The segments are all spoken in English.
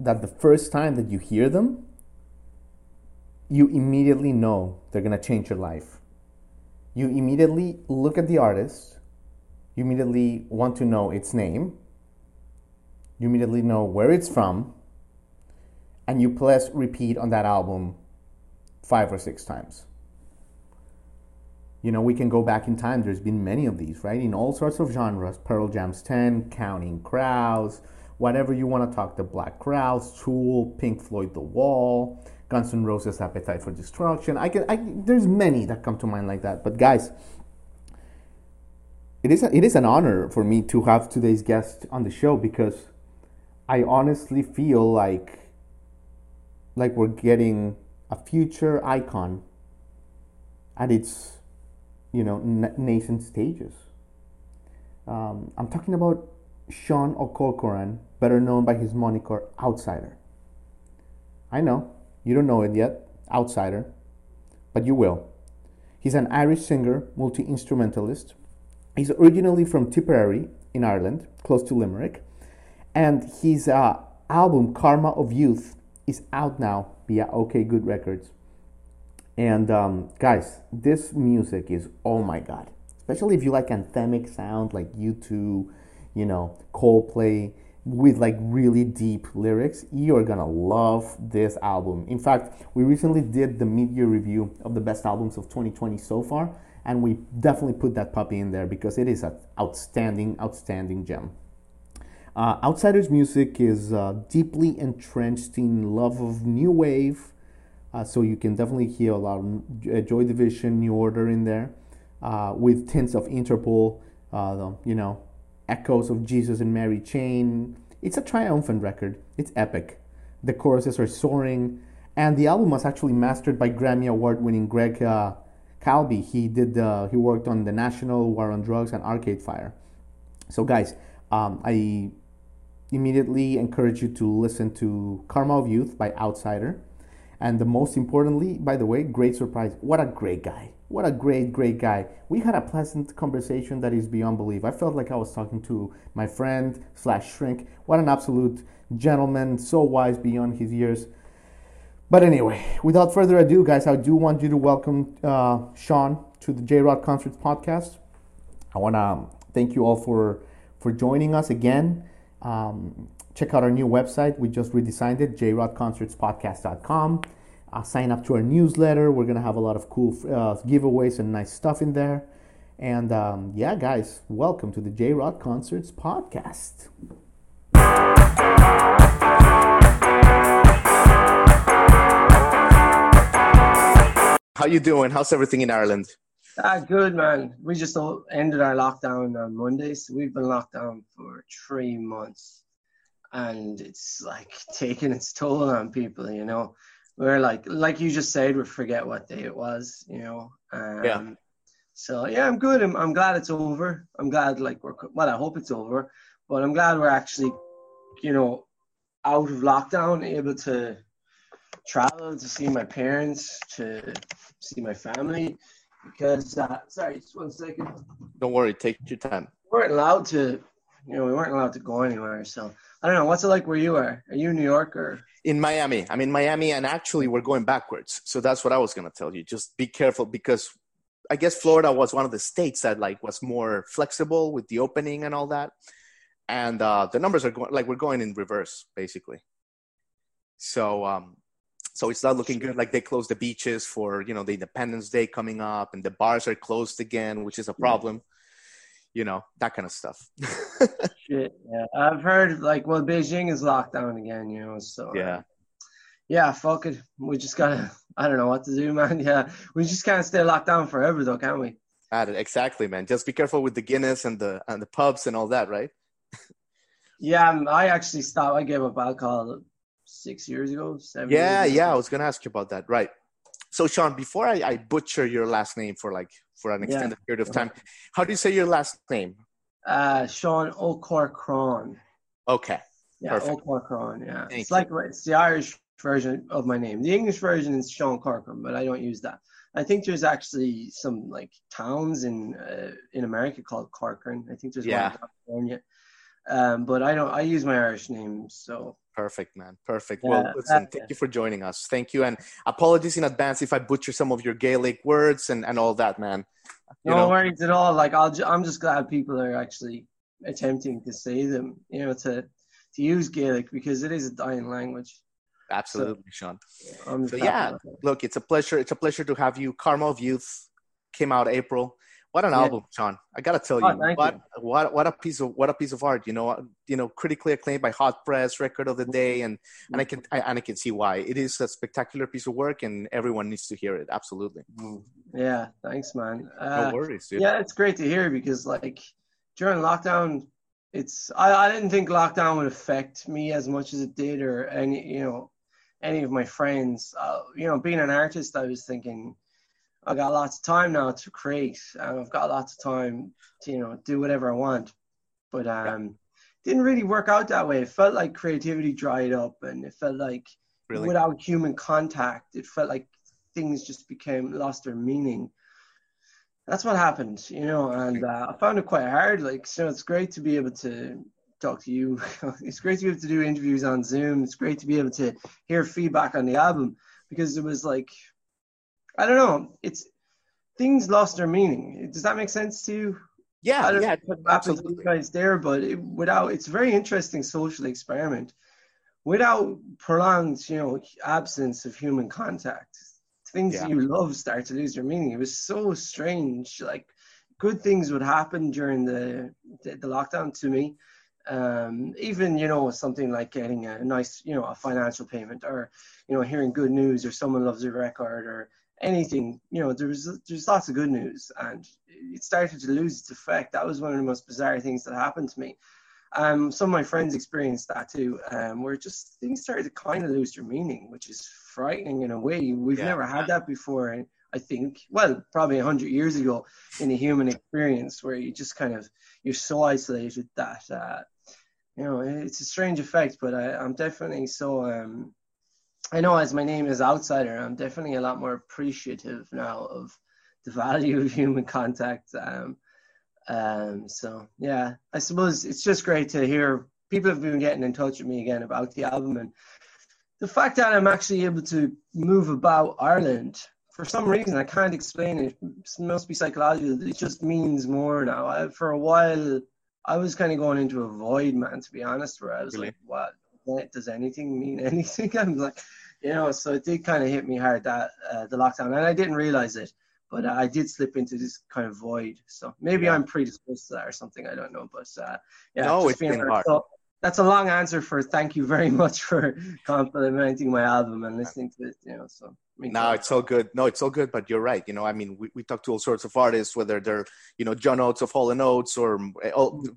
that the first time that you hear them, you immediately know they're gonna change your life. You immediately look at the artist, you immediately want to know its name, you immediately know where it's from, and you press repeat on that album five or six times. You know, we can go back in time. There's been many of these, right? In all sorts of genres. Pearl Jam's 10, Counting Crows, whatever you want to talk. The Black Crowes, Tool, Pink Floyd, The Wall, Guns N' Roses, Appetite for Destruction. I can, I, there's many that come to mind like that. But guys, it is, a, it is an honor for me to have today's guest on the show because I honestly feel like like we're getting a future icon at its you know nascent stages. Um, I'm talking about Sean O'Corcoran, better known by his moniker Outsider. I know you don't know it yet, Outsider, but you will. He's an Irish singer, multi instrumentalist. He's originally from Tipperary in Ireland, close to Limerick, and his uh, album Karma of Youth is out now via OK Good Records. And um, guys, this music is oh my god. Especially if you like anthemic sound like U2, you know, Coldplay with like really deep lyrics, you're gonna love this album. In fact, we recently did the mid-year review of the best albums of 2020 so far, and we definitely put that puppy in there because it is an outstanding, outstanding gem. Uh, Outsiders music is uh, deeply entrenched in love of new wave, uh, so you can definitely hear a lot of Joy Division, New Order in there, uh, with tints of Interpol, uh, you know, echoes of Jesus and Mary Chain. It's a triumphant record. It's epic. The choruses are soaring, and the album was actually mastered by Grammy Award-winning Greg uh, Calbi. He did he worked on The National, War on Drugs, and Arcade Fire. So guys, um, I immediately encourage you to listen to Karma of Youth by Outsider. And the most importantly, by the way, great surprise. What a great guy. What a great, great guy. We had a pleasant conversation that is beyond belief. I felt like I was talking to my friend slash shrink. What an absolute gentleman, so wise beyond his years. But anyway, without further ado, guys, I do want you to welcome uh, Sean to the J Rod Concerts podcast. I want to thank you all for for joining us again. Um, check out our new website. We just redesigned it, jrodconcertspodcast.com. Uh, sign up to our newsletter. We're going to have a lot of cool uh, giveaways and nice stuff in there. And um, yeah, guys, welcome to the J Rod Concerts podcast. How you doing? How's everything in Ireland? Ah, good man. We just ended our lockdown on Monday, so we've been locked down for three months, and it's like taking its toll on people. You know, we're like, like you just said, we forget what day it was. You know. Um, yeah. So yeah, I'm good. I'm, I'm glad it's over. I'm glad like we're well. I hope it's over, but I'm glad we're actually, you know, out of lockdown, able to travel to see my parents, to see my family because uh, sorry, just one second. Don't worry, take your time. We weren't allowed to, you know, we weren't allowed to go anywhere. So I don't know. What's it like where you are? Are you in New York or? In Miami. I'm in Miami, and actually, we're going backwards. So that's what I was gonna tell you. Just be careful because I guess Florida was one of the states that like was more flexible with the opening and all that, and uh, the numbers are going like we're going in reverse basically. So um, so it's not looking good. Like they closed the beaches for you know the Independence Day coming up, and the bars are closed again, which is a problem. You know that kind of stuff. Shit, yeah, I've heard like well, Beijing is locked down again. You know, so yeah, uh, yeah, fuck it. We just gotta. I don't know what to do, man. Yeah, we just can't stay locked down forever, though, can we? At it Exactly, man. Just be careful with the Guinness and the and the pubs and all that, right? yeah, I actually stopped. I gave up alcohol six years ago. Seven yeah, yeah. I was gonna ask you about that. Right. So, Sean, before I, I butcher your last name for like for an extended yeah. period of time, how do you say your last name? Uh, Sean O'Corcoran. Okay. Yeah, O'Corcoran. Yeah, Thank it's you. like it's the Irish version of my name. The English version is Sean Corcoran, but I don't use that. I think there's actually some like towns in uh, in America called Corcoran. I think there's yeah. one in California. Um, but I don't. I use my Irish name, so Perfect, man. Perfect. Yeah, well, listen, thank you for joining us. Thank you. And apologies in advance if I butcher some of your Gaelic words and, and all that, man. You no know? worries at all. Like, I'll, I'm just glad people are actually attempting to say them, you know, to, to use Gaelic because it is a dying language. Absolutely, so, Sean. So, yeah, look, it's a pleasure. It's a pleasure to have you. Karma of Youth came out April. What an yeah. album, Sean! I gotta tell oh, you, what, you. what what a piece of what a piece of art. You know, you know, critically acclaimed by Hot Press, Record of the Day, and and I can I, and I can see why it is a spectacular piece of work, and everyone needs to hear it. Absolutely. Yeah, thanks, man. Uh, no worries, dude. Yeah, it's great to hear because like during lockdown, it's I, I didn't think lockdown would affect me as much as it did, or any you know any of my friends. Uh, you know, being an artist, I was thinking I got lots of time now to create, and I've got lots of time to you know do whatever I want. But um, didn't really work out that way. It felt like creativity dried up, and it felt like really? without human contact, it felt like things just became lost their meaning. That's what happened, you know, and uh, I found it quite hard. Like, you know, it's great to be able to talk to you. it's great to be able to do interviews on Zoom. It's great to be able to hear feedback on the album because it was like I don't know. It's things lost their meaning. Does that make sense to you? Yeah, I yeah, absolutely. Guys there, but it, without it's a very interesting social experiment. Without prolonged, you know, absence of human contact, things yeah. you love start to lose their meaning. It was so strange. Like good things would happen during the the, the lockdown to me. Um, even you know something like getting a nice you know a financial payment or you know hearing good news or someone loves your record or anything, you know, there's there's lots of good news, and it started to lose its effect. That was one of the most bizarre things that happened to me. Um, some of my friends experienced that too, um, where just things started to kind of lose their meaning, which is frightening in a way. We've yeah. never had that before, and I think, well, probably hundred years ago in the human experience, where you just kind of you're so isolated that uh, you know it's a strange effect. But I, I'm definitely so um, I know as my name is outsider, I'm definitely a lot more appreciative now of the value of human contact. Um, um, so yeah, I suppose it's just great to hear people have been getting in touch with me again about the album and the fact that I'm actually able to move about Ireland. For some reason, I can't explain it. It must be psychological. It just means more now. I, for a while, I was kind of going into a void, man. To be honest, where I was really? like, "What? does anything mean anything? I'm like, you know, so it did kind of hit me hard that uh, the lockdown, and I didn't realize it, but uh, I did slip into this kind of void. So maybe yeah. I'm predisposed to that or something. I don't know, but uh, yeah, no, it's been hard. So that's a long answer for thank you very much for complimenting my album and listening to it. You know, so no, it's all good. No, it's all good. But you're right. You know, I mean, we, we talk to all sorts of artists, whether they're, you know, John Oates of Hall and Oates or, eh,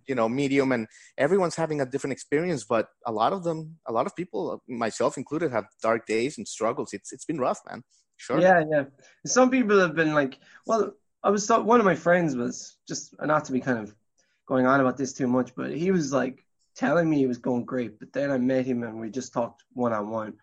you know, Medium, and everyone's having a different experience. But a lot of them, a lot of people, myself included, have dark days and struggles. It's it's been rough, man. Sure. Yeah, yeah. Some people have been like, well, I was thought one of my friends was just not to be kind of going on about this too much, but he was like telling me he was going great. But then I met him and we just talked one on one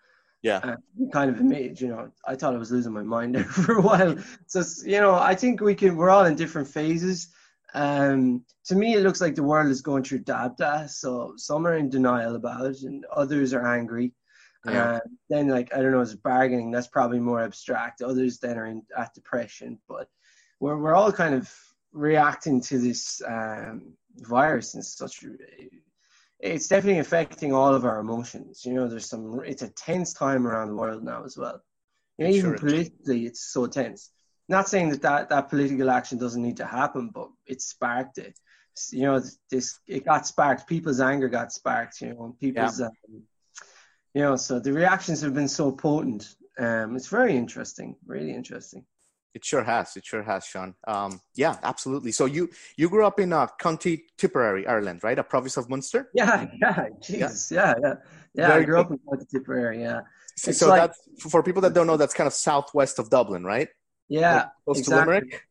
yeah. Uh, kind of admitted, you know, I thought I was losing my mind there for a while. So, you know, I think we can, we're all in different phases. Um, to me, it looks like the world is going through Dabda. So some are in denial about it and others are angry. Yeah. Uh, then, like, I don't know, it's bargaining. That's probably more abstract. Others then are in at depression. But we're, we're all kind of reacting to this um, virus in such it's definitely affecting all of our emotions. You know, there's some. It's a tense time around the world now as well. You know, even sure politically, it's so tense. Not saying that, that that political action doesn't need to happen, but it sparked it. You know, this it got sparked. People's anger got sparked. You know, people's. Yeah. Um, you know, so the reactions have been so potent. Um, it's very interesting, really interesting. It sure has. It sure has, Sean. Um, yeah, absolutely. So you you grew up in uh, County Tipperary, Ireland, right? A province of Munster. Yeah, yeah, jeez, yeah, yeah, yeah. I grew up in County Tipperary. Yeah. It's so like, that's for people that don't know, that's kind of southwest of Dublin, right? Yeah, like close exactly. to Limerick.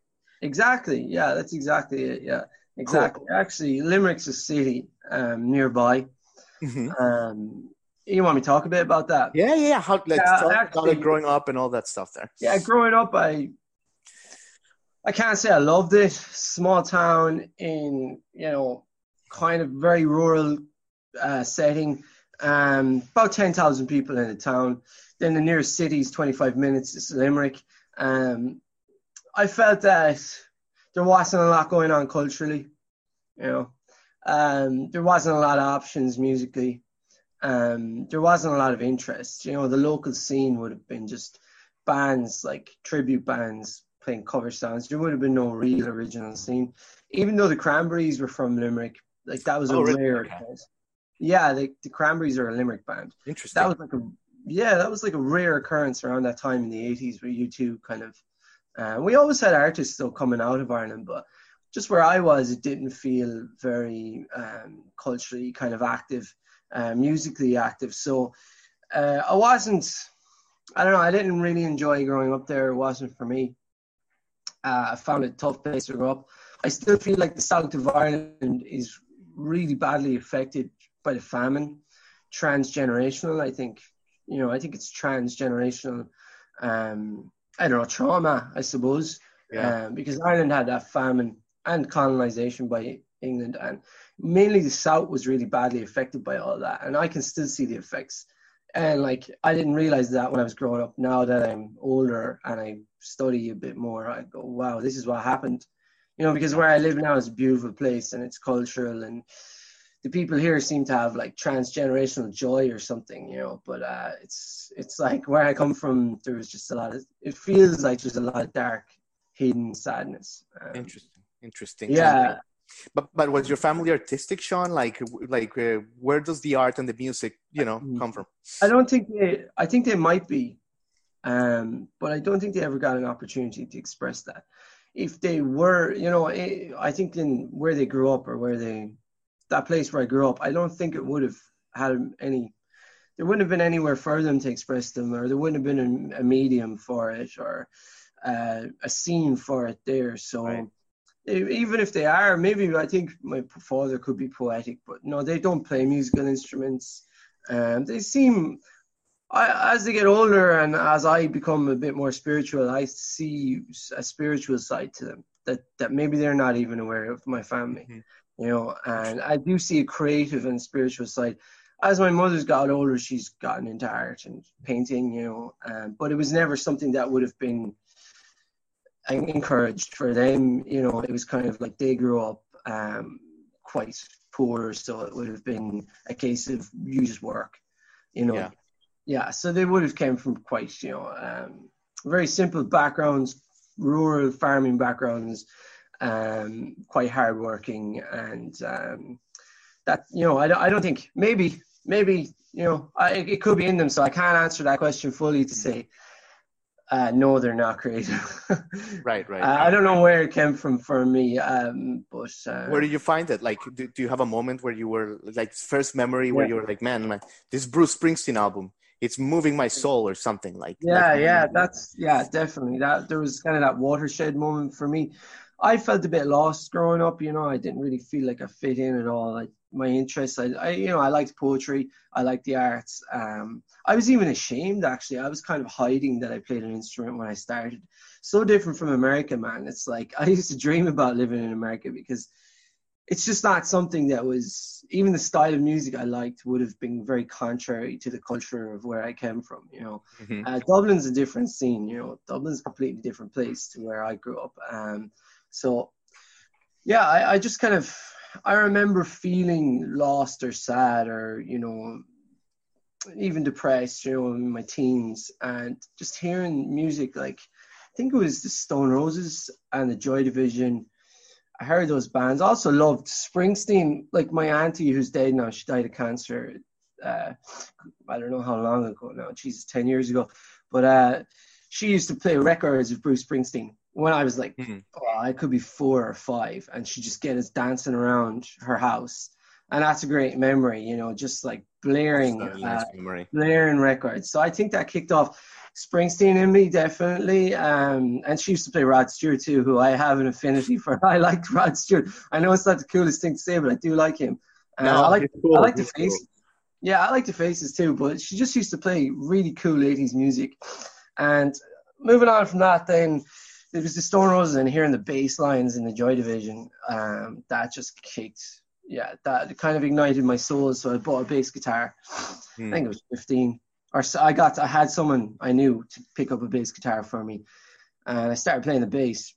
Exactly. Yeah, that's exactly it. Yeah, exactly. Cool. Actually, Limerick's a city um, nearby. Mm-hmm. Um, you want me to talk a bit about that? Yeah, yeah. How like yeah, actually, growing up and all that stuff there. Yeah, growing up, I I can't say I loved it. Small town in you know kind of very rural uh, setting. Um, about 10,000 people in the town. Then the nearest city is 25 minutes. It's Limerick. Um, I felt that there wasn't a lot going on culturally. You know, um, there wasn't a lot of options musically. Um, there wasn't a lot of interest. You know, the local scene would have been just bands like tribute bands playing cover songs. There would have been no real original scene. Even though the Cranberries were from Limerick, like that was oh, a really? rare case. Yeah, the, the Cranberries are a Limerick band. Interesting. That was like a yeah, that was like a rare occurrence around that time in the eighties where U2 kind of uh, we always had artists still coming out of Ireland, but just where I was, it didn't feel very um, culturally kind of active, uh, musically active. So uh, I wasn't, I don't know, I didn't really enjoy growing up there. It wasn't for me. Uh, I found it a tough place to grow up. I still feel like the south of Ireland is really badly affected by the famine, transgenerational. I think, you know, I think it's transgenerational. Um, I don't know trauma, I suppose, yeah. um, because Ireland had that famine and colonization by England, and mainly the South was really badly affected by all that, and I can still see the effects. And like I didn't realize that when I was growing up. Now that I'm older and I study a bit more, I go, wow, this is what happened. You know, because where I live now is a beautiful place and it's cultural and the people here seem to have like transgenerational joy or something, you know. But uh, it's it's like where I come from, there was just a lot of. It feels like there's a lot of dark, hidden sadness. Um, interesting, interesting. Yeah. But but was your family artistic, Sean? Like like uh, where does the art and the music, you know, mm. come from? I don't think they. I think they might be, um, but I don't think they ever got an opportunity to express that. If they were, you know, eh, I think in where they grew up or where they that place where I grew up, I don't think it would have had any. There wouldn't have been anywhere for them to express them, or there wouldn't have been a, a medium for it, or uh, a scene for it there. So. Right. Even if they are, maybe I think my father could be poetic, but no, they don't play musical instruments. Um, they seem I, as they get older and as I become a bit more spiritual, I see a spiritual side to them that, that maybe they're not even aware of my family. Mm-hmm you know, and I do see a creative and spiritual side. As my mother's got older, she's gotten into art and painting, you know, um, but it was never something that would have been encouraged for them. You know, it was kind of like they grew up um, quite poor, so it would have been a case of you just work, you know. Yeah. yeah so they would have came from quite, you know, um, very simple backgrounds, rural farming backgrounds um, quite hardworking, and um, that you know I, I don't think maybe maybe you know I, it could be in them. So I can't answer that question fully to say. Uh, no, they're not creative. right, right. Uh, I don't know where it came from for me, um, but uh, where did you find it? Like, do, do you have a moment where you were like first memory where yeah. you were like, man, man, this Bruce Springsteen album, it's moving my soul or something like. Yeah, like, yeah, that's yeah, definitely. That there was kind of that watershed moment for me. I felt a bit lost growing up. You know, I didn't really feel like I fit in at all. Like my interests, I, I you know, I liked poetry. I liked the arts. Um, I was even ashamed actually. I was kind of hiding that I played an instrument when I started. So different from America, man. It's like I used to dream about living in America because it's just not something that was even the style of music I liked would have been very contrary to the culture of where I came from. You know, mm-hmm. uh, Dublin's a different scene. You know, Dublin's a completely different place to where I grew up. Um, so, yeah, I, I just kind of I remember feeling lost or sad or you know even depressed, you know, in my teens, and just hearing music like I think it was the Stone Roses and the Joy Division. I heard those bands. Also loved Springsteen. Like my auntie, who's dead now, she died of cancer. Uh, I don't know how long ago now. Jesus, ten years ago. But uh, she used to play records of Bruce Springsteen when I was like, mm-hmm. oh, I could be four or five, and she just get us dancing around her house, and that's a great memory, you know, just like blaring, uh, blaring records. So I think that kicked off Springsteen in me definitely, um, and she used to play Rod Stewart too, who I have an affinity for. I like Rod Stewart. I know it's not the coolest thing to say, but I do like him. Uh, no, I like cool. I like the faces. Cool. Yeah, I like the faces too, but she just used to play really cool 80s music. And moving on from that, then it was the Stone Roses and hearing the bass lines in the Joy Division um, that just kicked yeah, that kind of ignited my soul. So I bought a bass guitar. Hmm. I think it was 15. Or so I got, I had someone I knew to pick up a bass guitar for me, and I started playing the bass.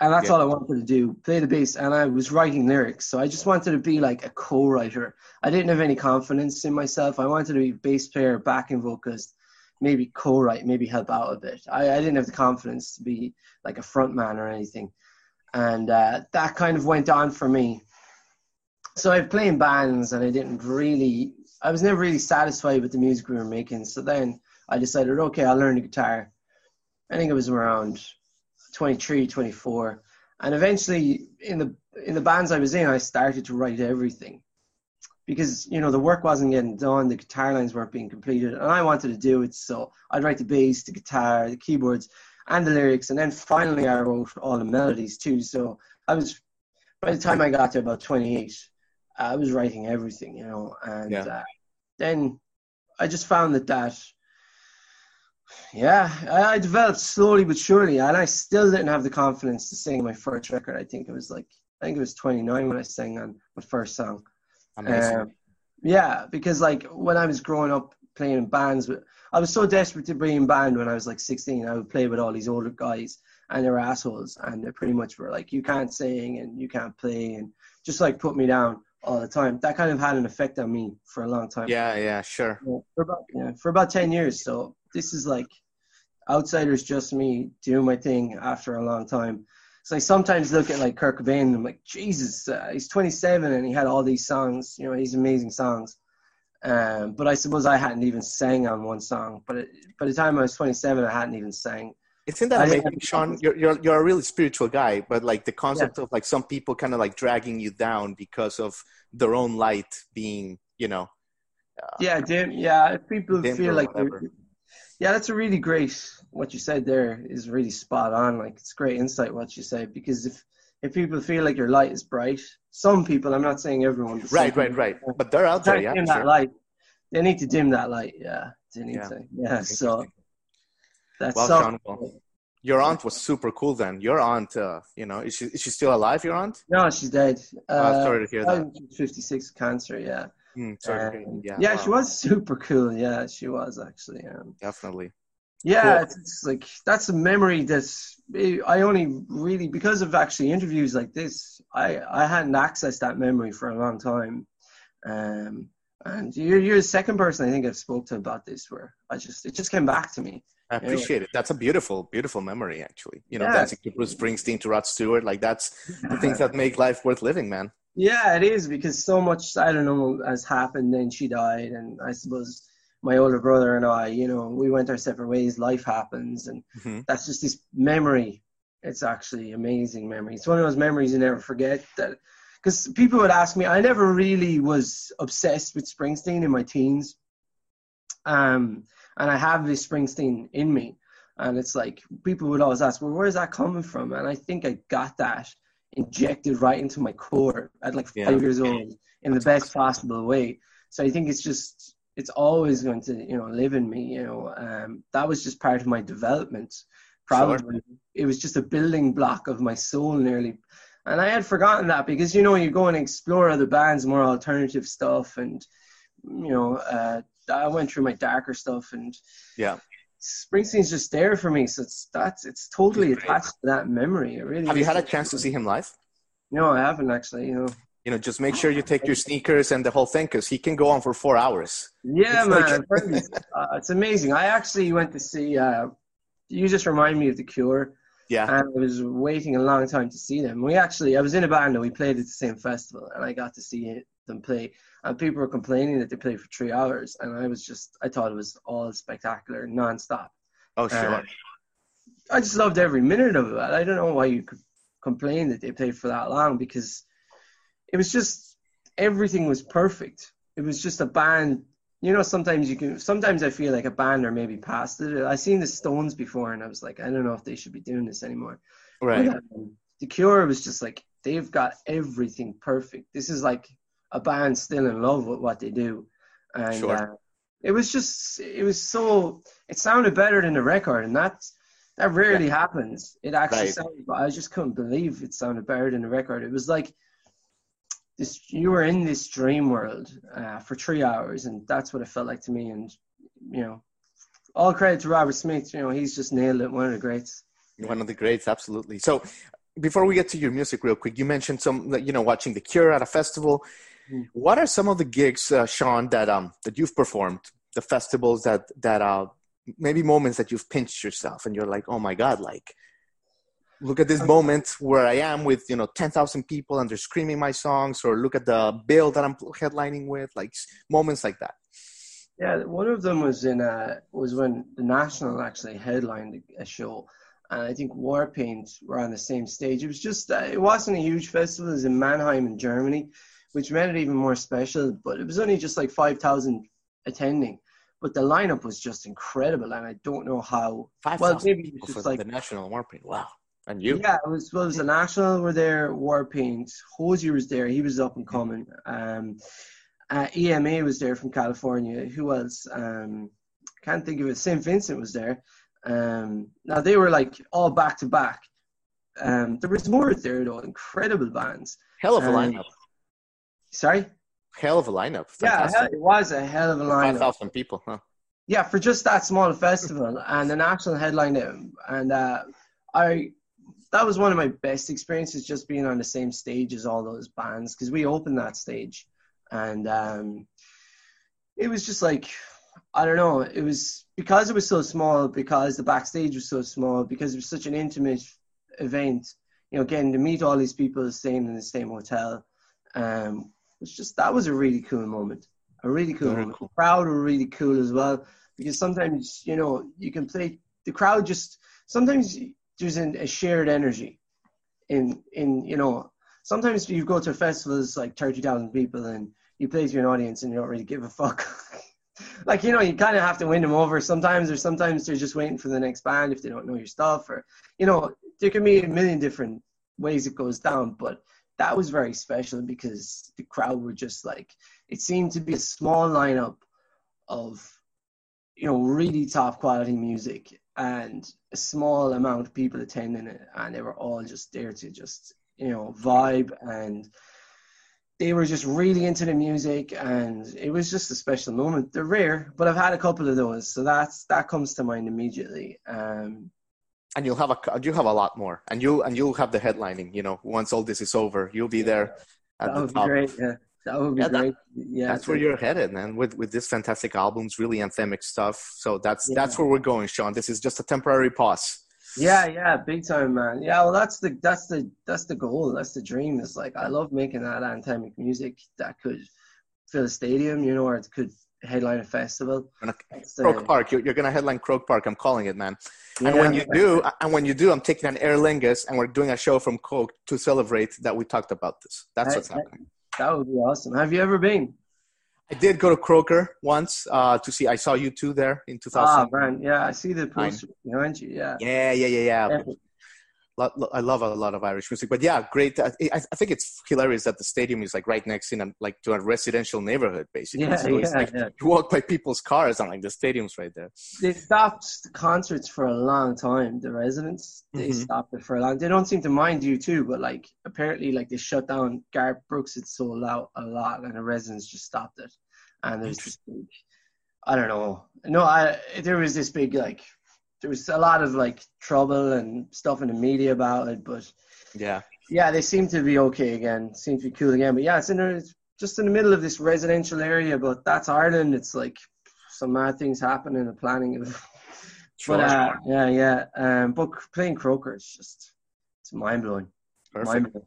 And that's Yeah. all I wanted to do, play the bass. And I was writing lyrics, so I just wanted to be like a co-writer. I didn't have any confidence in myself. I wanted to be bass player, backing vocalist, maybe co-write, maybe help out a bit. I, I didn't have the confidence to be like a front man or anything. And uh, that kind of went on for me. So I played in bands and I didn't really, I was never really satisfied with the music we were making. So then I decided, okay, I'll learn the guitar. I think it was around 23, 24. And eventually in the, in the bands I was in, I started to write everything because, you know, the work wasn't getting done. The guitar lines weren't being completed and I wanted to do it. So I'd write the bass, the guitar, the keyboards and the lyrics. And then finally I wrote all the melodies too. So I was, by the time I got to about 28, I was writing everything, you know, and Yeah. uh, then I just found that that, yeah, I, I developed slowly but surely, and I still didn't have the confidence to sing my first record. I think it was like, I think it was 29 when I sang on my first song. Amazing. Um, yeah, because like when I was growing up playing in bands, I was so desperate to be in band when I was like 16. I would play with all these older guys, and they were assholes, and they pretty much were like, "You can't sing and you can't play," and just like put me down all the time. That kind of had an effect on me for a long time. yeah, yeah, sure. Yeah, for about yeah, for about 10 years. So this is like outsiders, just me doing my thing after a long time. So I sometimes look at like Kurt Cobain and I'm like, Jesus, uh, he's 27 and he had all these songs, you know, these amazing songs. Um, but I suppose I hadn't even sang on one song. But it, by the time I was 27, I hadn't even sang. Isn't that amazing, Sean? You're, you're you're a really spiritual guy, but like the concept of like some people kind of like dragging you down because of their own light being, you know, Yeah, dim. Yeah, if people feel like they're-. Yeah, that's a really great. What you said there is really spot on. Like it's great insight what you said because if if people feel like your light is bright, some people, I'm not saying everyone, right, right, right. But they're out there, yeah. dim sure. that light. They need to dim that light. Yeah, they need Yeah. to. Yeah, so that's Well, so. Sean, well, your aunt was super cool then. Your aunt, uh, you know, is she is she still alive? Your aunt? No, she's dead. Oh, Uh, sorry to hear that. 56 cancer. Yeah. Sorry. Um, yeah, yeah, wow, she was super cool. Yeah, she was actually. Um, definitely. Yeah, Cool. it's, it's like that's a memory that's I only really because of actually interviews like this, I I hadn't accessed that memory for a long time, um, and you're you're the second person I think I've spoke to about this where I just it just came back to me. I appreciate it. That's a beautiful, beautiful memory, actually. You know, Yeah. dancing to Bruce Springsteen to Rod Stewart, like that's the things that make life worth living, man. Yeah, it is because so much I don't know has happened. Then she died, and I suppose my older brother and I, you know, we went our separate ways. Life happens, and Mhm. that's just this memory. It's actually amazing memory. It's one of those memories you never forget. That because people would ask me, I never really was obsessed with Springsteen in my teens, um, and I have this Springsteen in me, and it's like people would always ask, well, where's that coming from? And I think I got that injected right into my core at like Yeah. five years old in the best possible way. So I think it's just it's always going to you know live in me. You know, um, that was just part of my development. Probably it was just a building block of my soul nearly. And I had forgotten that because you know you go and explore other bands, more alternative stuff, and you know uh, I went through my darker stuff, and Yeah. Springsteen's just there for me. So it's that's it's totally attached to that memory. It really Have you had a chance to see him live? No, I haven't actually. You know. You know, just make sure you take your sneakers and the whole thing, because he can go on for four hours. Yeah, It's man, like- I've heard this. uh, it's amazing. I actually went to see. Uh, you just remind me of the Cure, Yeah. and I was waiting a long time to see them. We actually, I was in a band and we played at the same festival, and I got to see it, them play. And people were complaining that they played for three hours, and I was just, I thought it was all spectacular, non-stop. Oh, sure. Uh, I just loved every minute of it. I don't know why you could complain that they played for that long because it was just everything was perfect. It was just a band. You know, sometimes you can. Sometimes I feel like a band are maybe past it. I've seen the Stones before, and I was like, I don't know if they should be doing this anymore. right. But, um, the Cure was just like they've got everything perfect. This is like a band still in love with what they do, and Sure. uh, it was just it was so it sounded better than the record, and that's that rarely happens. It actually Right. sounded, but I just couldn't believe it sounded better than the record. It was like this you were in this dream world uh, for three hours, and that's what it felt like to me. And you know, all credit to Robert Smith. You know, he's just nailed it. One of the greats. One of the greats, absolutely. So, before we get to your music, real quick, you mentioned some, you know, watching The Cure at a festival. What are some of the gigs, uh, Sean, that um that you've performed, the festivals that that uh maybe moments that you've pinched yourself and you're like, oh my god, like look at this moment where I am with you know ten thousand people and they're screaming my songs, or look at the bill that I'm headlining with, like moments like that. Yeah, one of them was in uh was when the National actually headlined a show, and I think Warpaint were on the same stage. It was just uh, it wasn't a huge festival. It was in Mannheim in Germany, which made it even more special. But it was only just like five thousand attending. But the lineup was just incredible, and I don't know how. Five well, maybe it's just like the National war Warpaint. Wow. And you? Yeah, it was well, it was the National were there, War Warpaint, Hozier was there, he was up and coming. Um, uh, EMA was there from California. Who else? Um, can't think of it. St. Vincent was there. Um, now they were like all back to back. Um, there was more there though, incredible bands. Hell of a um, lineup. Sorry. Hell of a lineup. Fantastic. Yeah, it was a hell of a lineup. Five thousand people, huh? Yeah, for just that small festival and the national headline, and uh, I that was one of my best experiences just being on the same stage as all those bands because we opened that stage and um, it was just like I don't know it was because it was so small because the backstage was so small because it was such an intimate event you know getting to meet all these people staying in the same hotel um was just that was a really cool moment. A really cool Very moment. cool. the crowd were really cool as well because sometimes you know you can play the crowd just sometimes there's an, a shared energy. In in you know sometimes you go to festivals like 30,000 people and you play to an audience and you don't really give a fuck. Like you know you kind of have to win them over sometimes or sometimes they're just waiting for the next band if they don't know your stuff or you know there can be a million different ways it goes down but that was very special because the crowd were just like it seemed to be a small lineup of you know really top quality music and a small amount of people attending it, and they were all just there to just you know vibe and they were just really into the music and it was just a special moment. They're rare but i've had a couple of those so that's that comes to mind immediately. Um, and you'll have a you have a lot more and you and you'll have the headlining you know once all this is over you'll be there at that the would top. be great yeah that would be yeah, great. That, yeah, that's where you're headed, man. With with this fantastic albums, really anthemic stuff. So that's yeah. that's where we're going, Sean. This is just a temporary pause. Yeah, yeah, big time, man. Yeah, well, that's the that's the that's the goal. That's the dream. It's like I love making that anthemic music that could fill a stadium, you know, or it could headline a festival. Croke Park. You're, you're gonna headline Croke Park. I'm calling it, man. Yeah, and when you do, and when you do, I'm taking an Aer Lingus, and we're doing a show from Croke to celebrate that we talked about this. That's what's happening. That would be awesome. Have you ever been? I did go to Croker once uh, to see. I saw U2 there in 2000. Ah, man, yeah, I see the poster behind you. Yeah. Yeah, yeah, yeah, yeah. I love a lot of Irish music, but yeah, great. I, I think it's hilarious that the stadium is like right next in a, like to a residential neighborhood, basically. Yeah, so yeah, like yeah. You walk by people's cars and like the stadium's right there. They stopped the concerts for a long time. The residents they mm-hmm. stopped it for a long. They don't seem to mind U2, but like apparently like they shut down Garth Brooks. It sold out a lot, and the residents just stopped it. And there's big, I don't know. No, I there was this big like there was a lot of like trouble and stuff in the media about it, but yeah, yeah, they seem to be okay again. Seem to be cool again. But yeah, it's in a, it's just in the middle of this residential area, but that's Ireland. It's like some mad things happen in the planning of. But uh, yeah, yeah. Um, but playing Croker is just it's mind blowing. Mind blowing.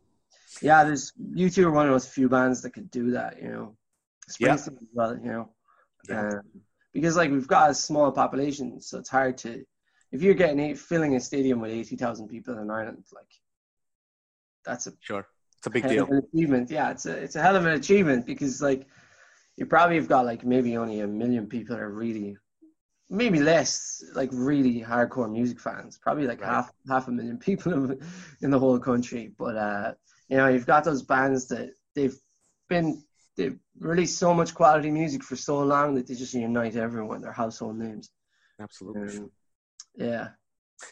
Yeah, there's U2 are one of those few bands that could do that. You know, Springsteen yeah. as well. You know, yeah. um, because like we've got a small population, so it's hard to if you're getting eight, filling a stadium with eighty thousand people in Ireland, like that's a sure, it's a big deal. achievement, yeah, it's a it's a hell of an achievement because like you probably have got like maybe only a million people that are really, maybe less, like really hardcore music fans. Probably like right. half half a million people in the whole country. But uh, you know, you've got those bands that they've been they've released so much quality music for so long that they just unite everyone. They're household names. Absolutely. Um, yeah.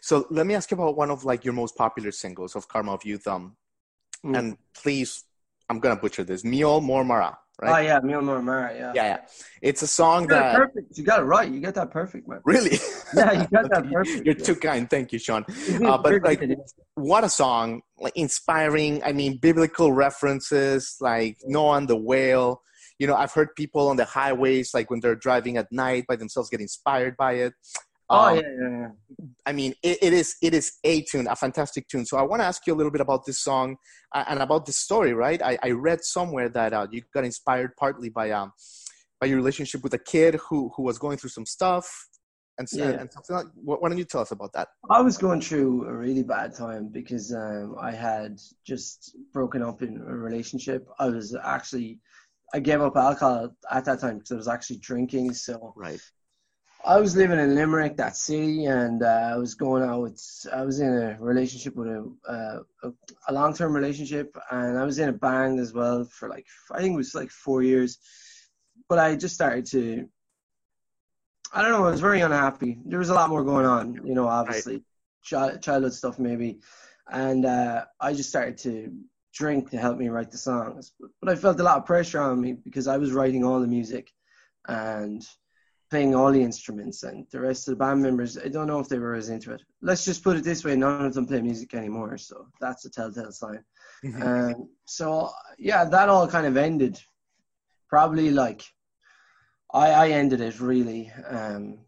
So let me ask you about one of like your most popular singles of Karma of Youth. Um, mm. and please I'm gonna butcher this. Mio Mormara, right? Oh yeah, Mio Mormara. Yeah. Yeah, yeah. It's a song You that perfect. You got it right. You got that perfect, man. really. Yeah, you got that perfect. You're too kind. Thank you, Sean. Uh, but like, what a song! Like inspiring. I mean, biblical references, like Noah and the whale. You know, I've heard people on the highways, like when they're driving at night by themselves, get inspired by it. Oh Um, yeah, yeah, yeah. I mean, it, it is it is a tune, a fantastic tune. So I want to ask you a little bit about this song uh, and about this story, right? I, I read somewhere that uh, you got inspired partly by um by your relationship with a kid who who was going through some stuff and Yeah. and something like. Why why don't you tell us about that? I was going through a really bad time because um, I had just broken up in a relationship. I was actually, I gave up alcohol at that time because I was actually drinking. So Right. I was living in Limerick, that city, and uh, I was going out with, I was in a relationship with a, uh, a, a long term relationship, and I was in a band as well for like, I think it was like four years. But I just started to, I don't know, I was very unhappy. There was a lot more going on, you know, obviously, Chi- childhood stuff maybe. And uh, I just started to drink to help me write the songs. But I felt a lot of pressure on me because I was writing all the music and playing all the instruments and the rest of the band members i don't know if they were as into it. Let's just put it this way none of them play music anymore so that's a telltale sign. Um, so yeah that all kind of ended. Probably like i i ended it really um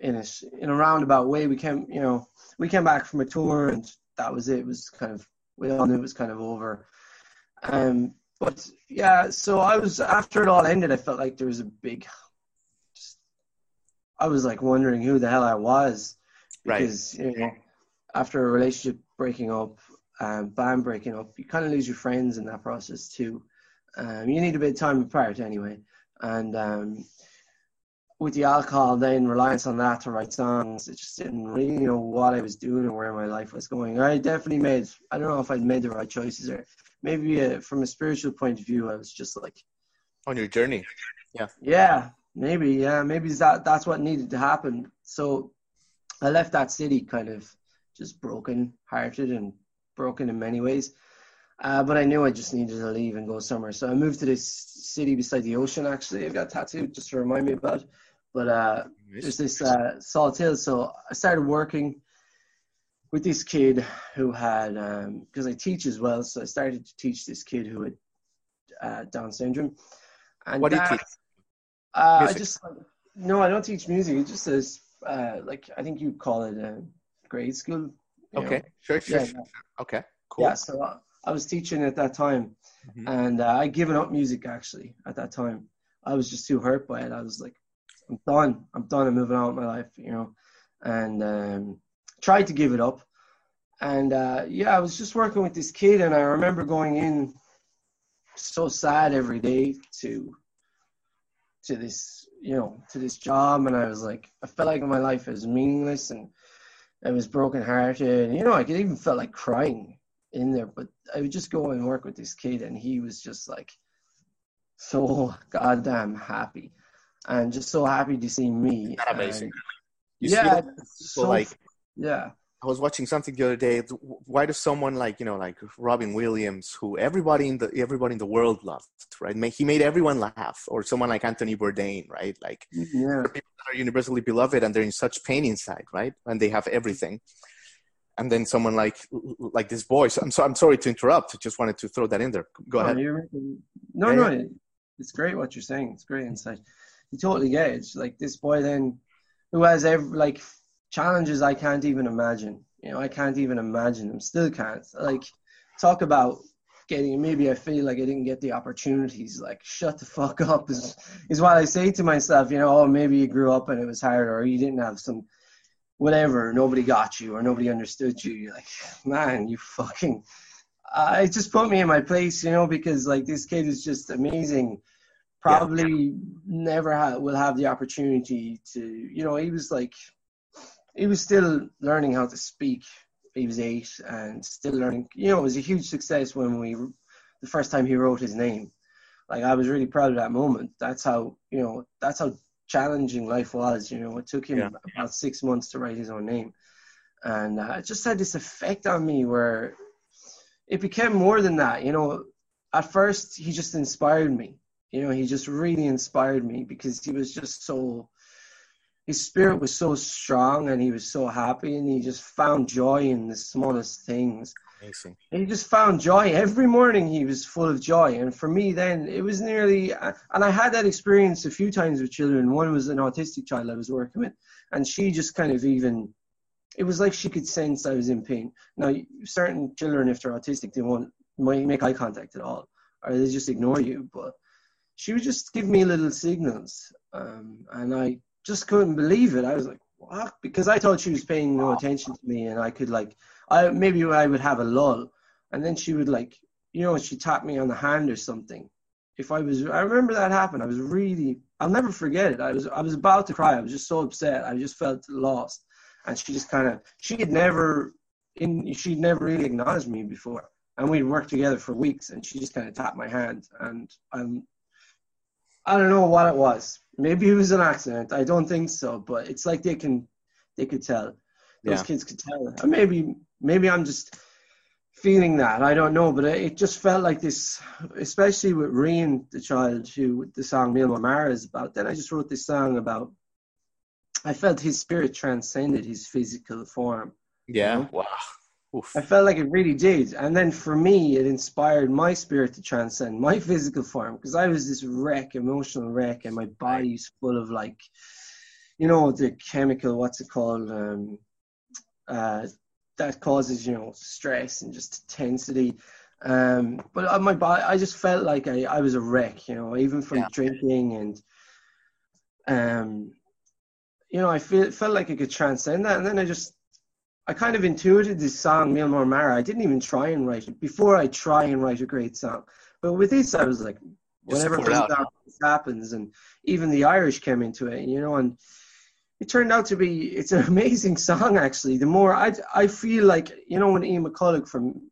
in a in a roundabout way. We came you know we came back from a tour and that was it. It was kind of we all knew it was kind of over. Um but yeah so i was after it all ended i felt like there was a big i was like wondering who the hell i was Right. because you know after a relationship breaking up um band breaking up you kind of lose your friends in that process too um you need a bit of time apart anyway and um with the alcohol then reliance on that to write songs it just didn't really know what i was doing or where my life was going i definitely made i don't know if i'd made the right choices or maybe uh, from a spiritual point of view i was just like On your journey. Yeah. Yeah maybe yeah maybe that that's what needed to happen so i left that city kind of just broken hearted and broken in many ways uh, but i knew i just needed to leave and go somewhere so i moved to this city beside the ocean actually i've got tattooed just to remind me about it. but uh there's this uh, Salthill. So I started working with this kid who had, because I teach as well, so I started to teach this kid who had uh, Down syndrome. And What do you that- teach? Uh, I just no, I don't teach music. It just says uh, like I think you call it a grade school. Okay. Sure. Sure. Yeah, sure. Okay. Cool. yeah. So I, I was teaching at that time, Mhm. and uh, I'd given up music actually at that time. I was just too hurt by it. I was like, I'm done. I'm done. I'm moving on with my life, you know, and um, tried to give it up. And uh, yeah, I was just working with this kid, and I remember going in so sad every day to to this, you know, to this job, and I was like, I felt like my life was meaningless, and I was brokenhearted. You know, I could even felt like crying in there, but I would just go and work with this kid, and he was just like so goddamn happy, and just so happy to see me. Amazing. And, You yeah, it's like yeah, I was watching something the other day. Why does someone like you know like Robin Williams, who everybody in the everybody in the world loved, right? He made everyone laugh, or someone like Anthony Bourdain, right? Like mm, yeah, people that are universally beloved, and they're in such pain inside, right? And they have everything. And then someone like like this boy. So I'm so I'm sorry to interrupt. I just wanted to throw that in there. Go No, ahead. making- no, Yeah, no, it- it's great what you're saying. It's great insight. You totally get it. It's like this boy then, who has every like challenges I can't even imagine. You know, I can't even imagine them. Still can't. Like, talk about getting. Maybe I feel like I didn't get the opportunities. Like, shut the fuck up is is what I say to myself. You know, oh, maybe you grew up and it was hard, or you didn't have some whatever. Nobody got you, or nobody understood you. You're like, man, you fucking uh, it just put me in my place, you know, because like this kid is just amazing. Probably never ha- will have the opportunity to, you know, he was like, he was still learning how to speak. He was eight and still learning. You know, it was a huge success when we, the first time he wrote his name. Like I was really proud of that moment. That's how, you know, that's how challenging life was. You know, it took him Yeah. about six months to write his own name, and uh, it just had this effect on me where it became more than that. You know, at first he just inspired me. You know, he just really inspired me because he was just so his spirit was so strong and he was so happy and he just found joy in the smallest things. Amazing. And he just found joy every morning. He was full of joy, and for me, then it was nearly. And I had that experience a few times with children. One was an autistic child I was working with, and she just kind of even. It was like she could sense I was in pain. Now, certain children, if they're autistic, they won't make eye contact at all, or they just ignore you. But she would just give me little signals, um, and I just couldn't believe it. I was like, what? Because I thought she was paying no attention to me, and I could like, I maybe I would have a lull, and then she would like, you know, she tap me on the hand or something. If I was, I remember that happened. I was really, I'll never forget it. I was, I was about to cry. I was just so upset. I just felt lost, and she just kind of, she had never, in, she'd never really acknowledged me before, and we'd worked together for weeks, and she just kind of tapped my hand, and I'm, I don't know what it was Maybe it was an accident. I don't think so, but it's like they can, they could tell. Those yeah. kids could tell. Or maybe, maybe I'm just feeling that. I don't know, but it just felt like this, especially with Rian, the child who the song Neil Mara is about. Then I just wrote this song about. I felt his spirit transcended his physical form. Yeah. You know? Wow. Oof. I felt like it really did. And then for me, it inspired my spirit to transcend my physical form because I was this wreck, emotional wreck, and my body's full of like, you know, the chemical, what's it called? Um, uh, that causes, you know, stress and just tensity. Um, but my body, I just felt like I, I was a wreck, you know, even from yeah. drinking and, um, you know, I feel, felt like I could transcend that. And then I just I kind of intuited this song, Mil Mara. I didn't even try and write it before I try and write a great song. But with this, I was like, whenever this happens, and even the Irish came into it, you know, and it turned out to be it's an amazing song actually. The more I I feel like you know when Ian McCulloch from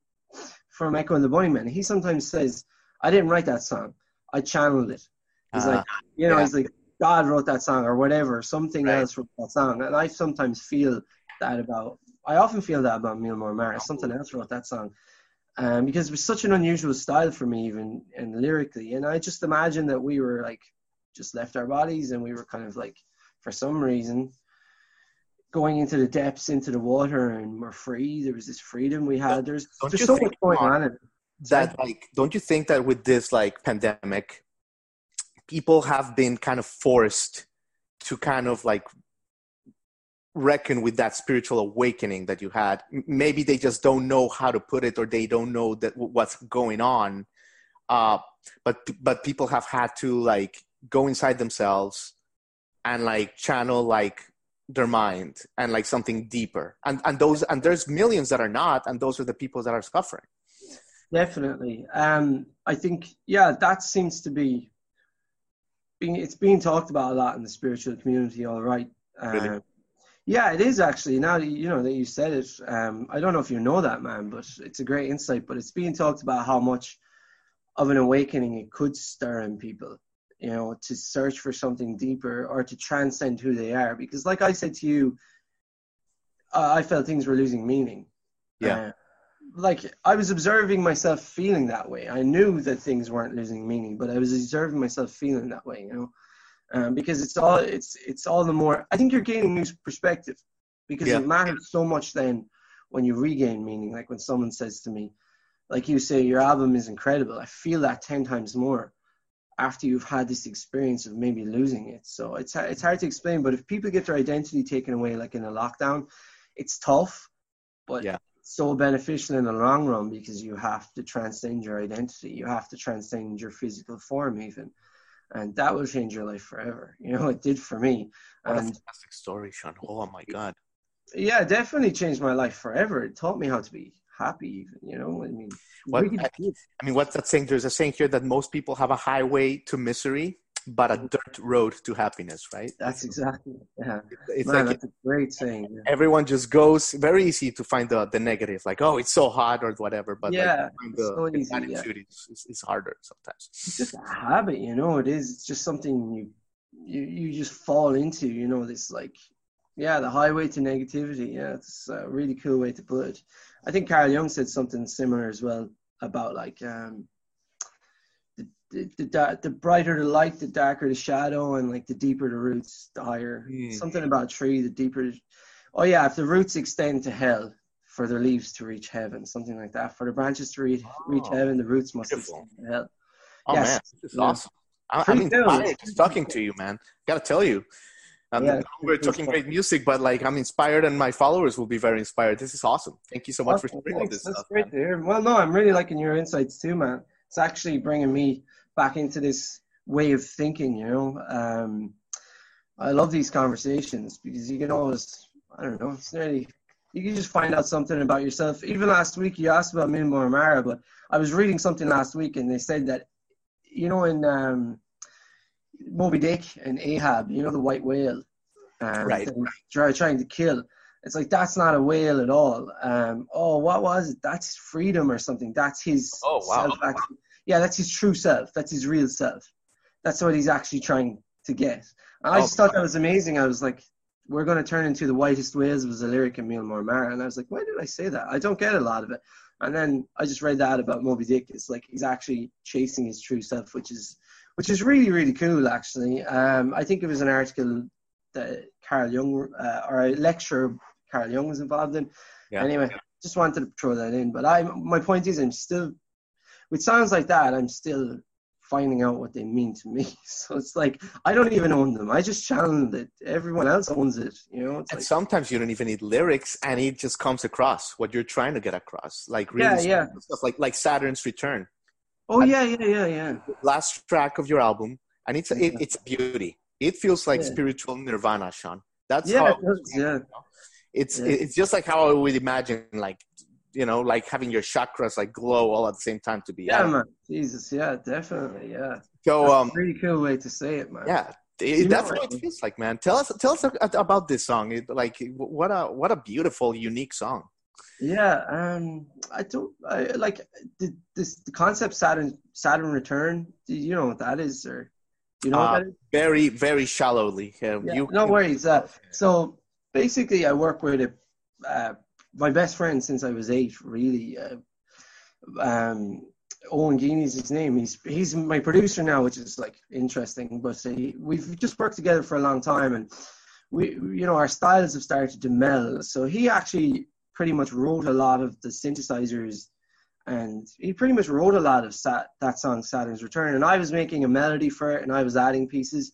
from Echo and the Bunnymen, he sometimes says, "I didn't write that song, I channeled it." He's uh, like, you know, yeah. he's like, God wrote that song or whatever, something right. else wrote that song, and I sometimes feel that about I often feel that about Mil Mara. Something else wrote that song. Um, because it was such an unusual style for me, even and lyrically. And I just imagine that we were like just left our bodies and we were kind of like, for some reason, going into the depths, into the water, and we're free. There was this freedom we had. There's there's so much going on. In that like, don't you think that with this like pandemic, people have been kind of forced to kind of like reckon with that spiritual awakening that you had. Maybe they just don't know how to put it or they don't know that what's going on. Uh, but but people have had to like go inside themselves and like channel like their mind and like something deeper. And and those and there's millions that are not and those are the people that are suffering. Definitely. Um i think yeah that seems to be being it's being talked about a lot in the spiritual community all right. Really? Yeah, it is actually. Now that you know that you said it, um, I don't know if you know that, man, but it's a great insight. But it's being talked about how much of an awakening it could stir in people, you know, to search for something deeper or to transcend who they are. Because, like I said to you, uh, I felt things were losing meaning. Yeah. Uh, like I was observing myself feeling that way. I knew that things weren't losing meaning, but I was observing myself feeling that way. You know um, because it's all it's it's all the more. I think you're gaining new perspective because yeah. it matters so much then when you regain meaning. Like when someone says to me, like you say, your album is incredible. I feel that ten times more after you've had this experience of maybe losing it. So it's it's hard to explain. But if people get their identity taken away, like in a lockdown, it's tough. But yeah. so beneficial in the long run because you have to transcend your identity. You have to transcend your physical form even and that will change your life forever. You know, it did for me. What and, a fantastic story, Sean. Oh my God. Yeah, definitely changed my life forever. It taught me how to be happy, even. You know, I mean, what, I, I mean, what's that saying? There's a saying here that most people have a highway to misery, but a dirt road to happiness, right? That's exactly. Yeah, it's Man, like that's a great saying. Yeah. Everyone just goes very easy to find the the negative, like oh, it's so hot or whatever. But yeah, like, the, so easy, attitude yeah. is, harder sometimes. It's just a habit, you know. It is. It's just something you you you just fall into. You know, this like yeah, the highway to negativity. Yeah, it's a really cool way to put it. I think Carl Jung said something similar as well about like um the, the the brighter the light, the darker the shadow, and like the deeper the roots, the higher. Mm. Something about a tree, the deeper. Oh yeah, if the roots extend to hell, for their leaves to reach heaven, something like that. For the branches to reach, reach Oh, heaven, the roots must beautiful. extend to hell. Oh Yes. man, this is Yeah. awesome. I, I'm inspired just talking to you, man. Gotta tell you. Um, Yeah, we're talking great music, but like I'm inspired, and my followers will be very inspired. This is awesome. Thank you so much for Awesome, sharing all this That's stuff. great man. to hear. Well, no, I'm really liking your insights too, man. It's actually bringing me back into this way of thinking. You know, um, I love these conversations because you can always, I don't know, it's nearly you can just find out something about yourself. Even last week, you asked about Milmore Mara, but I was reading something last week, and they said that, you know, in um, Moby Dick and Ahab, you know, the white whale, um, Right. try, trying to kill. It's like that's not a whale at all. Um, oh, what was it? That's freedom or something. That's his Oh, wow. Yeah, that's his true self. That's his real self. That's what he's actually trying to get. And I Oh, just thought that was amazing. I was like, we're going to turn into the whitest whales was a lyric in Milmore Mara. And I was like, why did I say that? I don't get a lot of it. And then I just read that about Moby Dick. It's like he's actually chasing his true self, which is which is really really cool actually. Um, I think it was an article that Carl Jung uh, or a lecture Carl Jung was involved in. Yeah. Anyway, just wanted to throw that in. But I my point is I'm still with sounds like that I'm still finding out what they mean to me. So it's like I don't even own them. I just channeled it. Everyone else owns it. You know, And like sometimes you don't even need lyrics, and it just comes across what you're trying to get across. Like really Yeah, yeah. stuff, like like Saturn's Return, oh yeah yeah yeah yeah. last track of your album, and it's it, it's beauty. It feels like Yeah. spiritual nirvana, Sean. That's Yeah, how it does, yeah. it's Yeah. it's just like how I would imagine, like you know, like having your chakras like glow all at the same time to be. Yeah, out. man. Jesus, yeah, definitely, yeah. So That's um, pretty cool way to say it, man. yeah, it, that's what it feels like, man. Tell us tell us about this song. It, like what a what a beautiful, unique song. Yeah, um, I don't I, like the this the concept Saturn Saturn Return. Do you know what that is, or you know Uh, what that is? Very very shallowly. Uh, Yeah, you, no worries. Uh, so basically, I work with a, uh, my best friend since I was eight. Really, uh, um, Owen Geaney is his name. He's he's my producer now, which is like interesting. But he, we've just worked together for a long time, and we you know our styles have started to meld. So he actually pretty much wrote a lot of the synthesizers. And he pretty much wrote a lot of Sat, that song, Saturn's Return. And I was making a melody for it, and I was adding pieces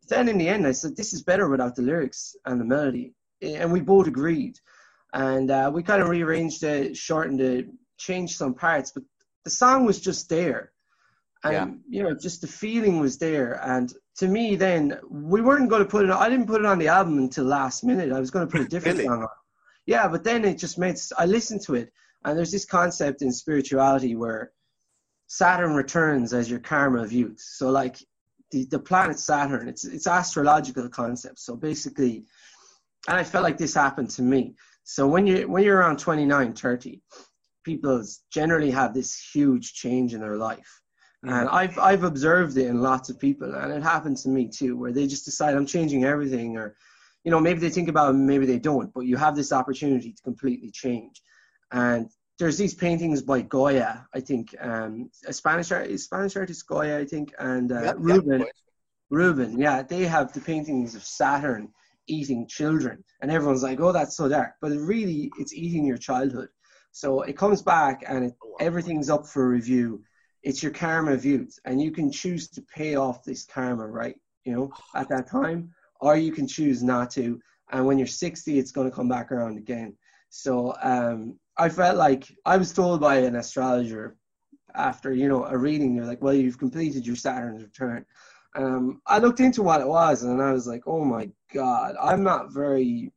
But then in the end, I said, this is better without the lyrics and the melody. And we both agreed. And uh, we kind of rearranged it, shortened it, changed some parts, but the song was just there. And, you know, just the feeling was there. And to me, then, we weren't going to put it on, I didn't put it on the album until last minute. I was going to put a different Really? song on. Yeah, but then it just made, I listened to it, and there's this concept in spirituality where Saturn returns as your karma of youth. So, like, the, the planet Saturn. It's it's astrological concept. So basically, and I felt like this happened to me. So when you when you're around 29, 30, people generally have this huge change in their life. And I've I've observed it in lots of people, and it happened to me too, where they just decide I'm changing everything, or you know maybe they think about it, maybe they don't, but you have this opportunity to completely change. And there's these paintings by Goya, I think, um, a Spanish art, Spanish artist Goya, I think, and uh, yeah, Ruben. boys. Ruben, yeah, they have the paintings of Saturn eating children, and everyone's like, "Oh, that's so dark," but really, it's eating your childhood. So it comes back, and it, everything's up for review. It's your karma youth, and you can choose to pay off this karma, right? You know, at that time, or you can choose not to. And when you're 60, it's going to come back around again. So um, I felt like I was told by an astrologer after you know a reading, they're like, "Well, you've completed your Saturn's return." um, I looked into what it was and I was like, oh my God, I'm not very,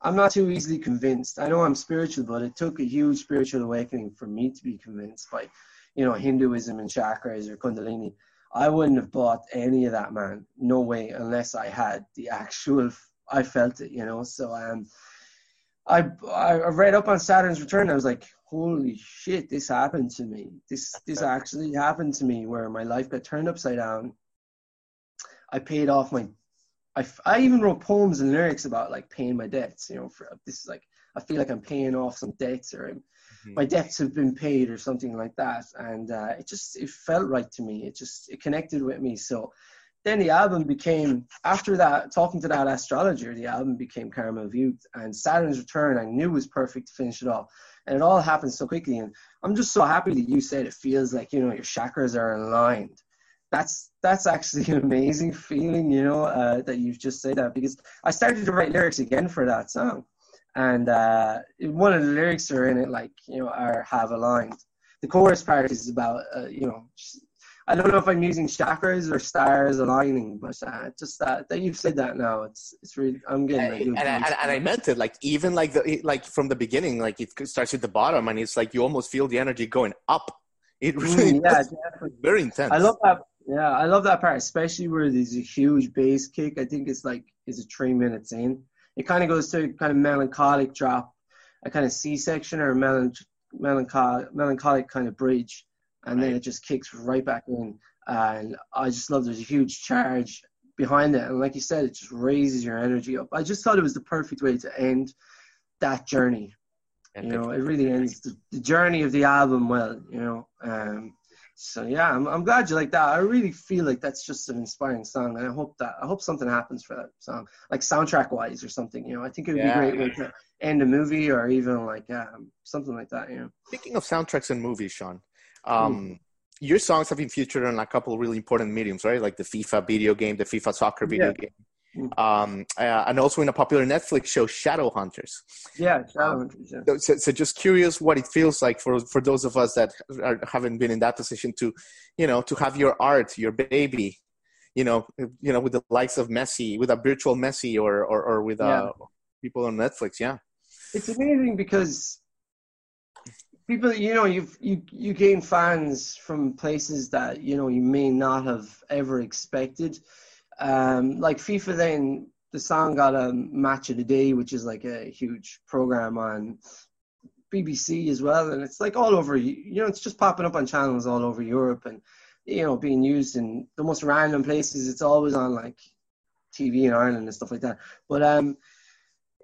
I'm not too easily convinced. I know I'm spiritual, but it took a huge spiritual awakening for me to be convinced by, you know, Hinduism and chakras or Kundalini. I wouldn't have bought any of that, man. No way, unless I had the actual, I felt it, you know. So um, I I read up on Saturn's return. I was like, holy shit, this happened to me. This this actually happened to me, where my life got turned upside down I paid off my, I, I even wrote poems and lyrics about like paying my debts. You know, for this is like I feel like I'm paying off some debts or I'm, mm. my debts have been paid or something like that. And uh, it just it felt right to me. It just it connected with me. So then the album became after that talking to that astrologer the album became karma of youth and saturn's return i knew was perfect to finish it off. And it all happened so quickly. And i'm just so happy that you said it feels like you know your chakras are aligned that's that's actually an amazing feeling you know uh, that you've just said that because i started to write lyrics again for that song and uh, one of the lyrics are in it like you know are have aligned the chorus part is about uh, you know I don't know if I'm using chakras or stars aligning, but uh, just that that you've said that now, it's it's really I'm getting. And, and, and, and, I meant it like even like the like from the beginning, like it starts at the bottom, and it's like you almost feel the energy going up. It really mm, yeah, definitely. very intense. I love that. Yeah, I love that part, especially where there's a huge bass kick. I think it's like is it three minutes in. It kind of goes to kind of melancholic drop, a kind of C section or melanch- melancholic melancholic kind of bridge and right. then it just kicks right back in. And I just love there's a huge charge behind it, and like you said, it just raises your energy up. I just thought it was the perfect way to end that journey. You know, it really ends the, the, journey of the album well. You know, um, so yeah, I'm, I'm glad you like that. I really feel like that's just an inspiring song, and I hope that I hope something happens for that song, like soundtrack wise or something. You know, I think it would yeah. be great way to end a movie or even like um, something like that. You know. Speaking of soundtracks and movies, Sean, um, mm. Your songs have been featured on a couple of really important mediums, right? Like the FIFA video game, the FIFA soccer video yeah. game. Hmm. Um, uh, and also in a popular Netflix show, Shadowhunters. Yeah, Shadowhunters. Um, yeah. So, so, just curious what it feels like for for those of us that are, haven't been in that position to, you know, to have your art, your baby, you know, you know, with the likes of Messi, with a virtual Messi, or or, or with uh, yeah. people on Netflix. Yeah, it's amazing because people you know you've you you gain fans from places that you know you may not have ever expected um like fifa then the song got a match of the day which is like a huge program on bbc as well and it's like all over you know it's just popping up on channels all over europe and you know being used in the most random places. It's always on like tv in ireland and stuff like that. But um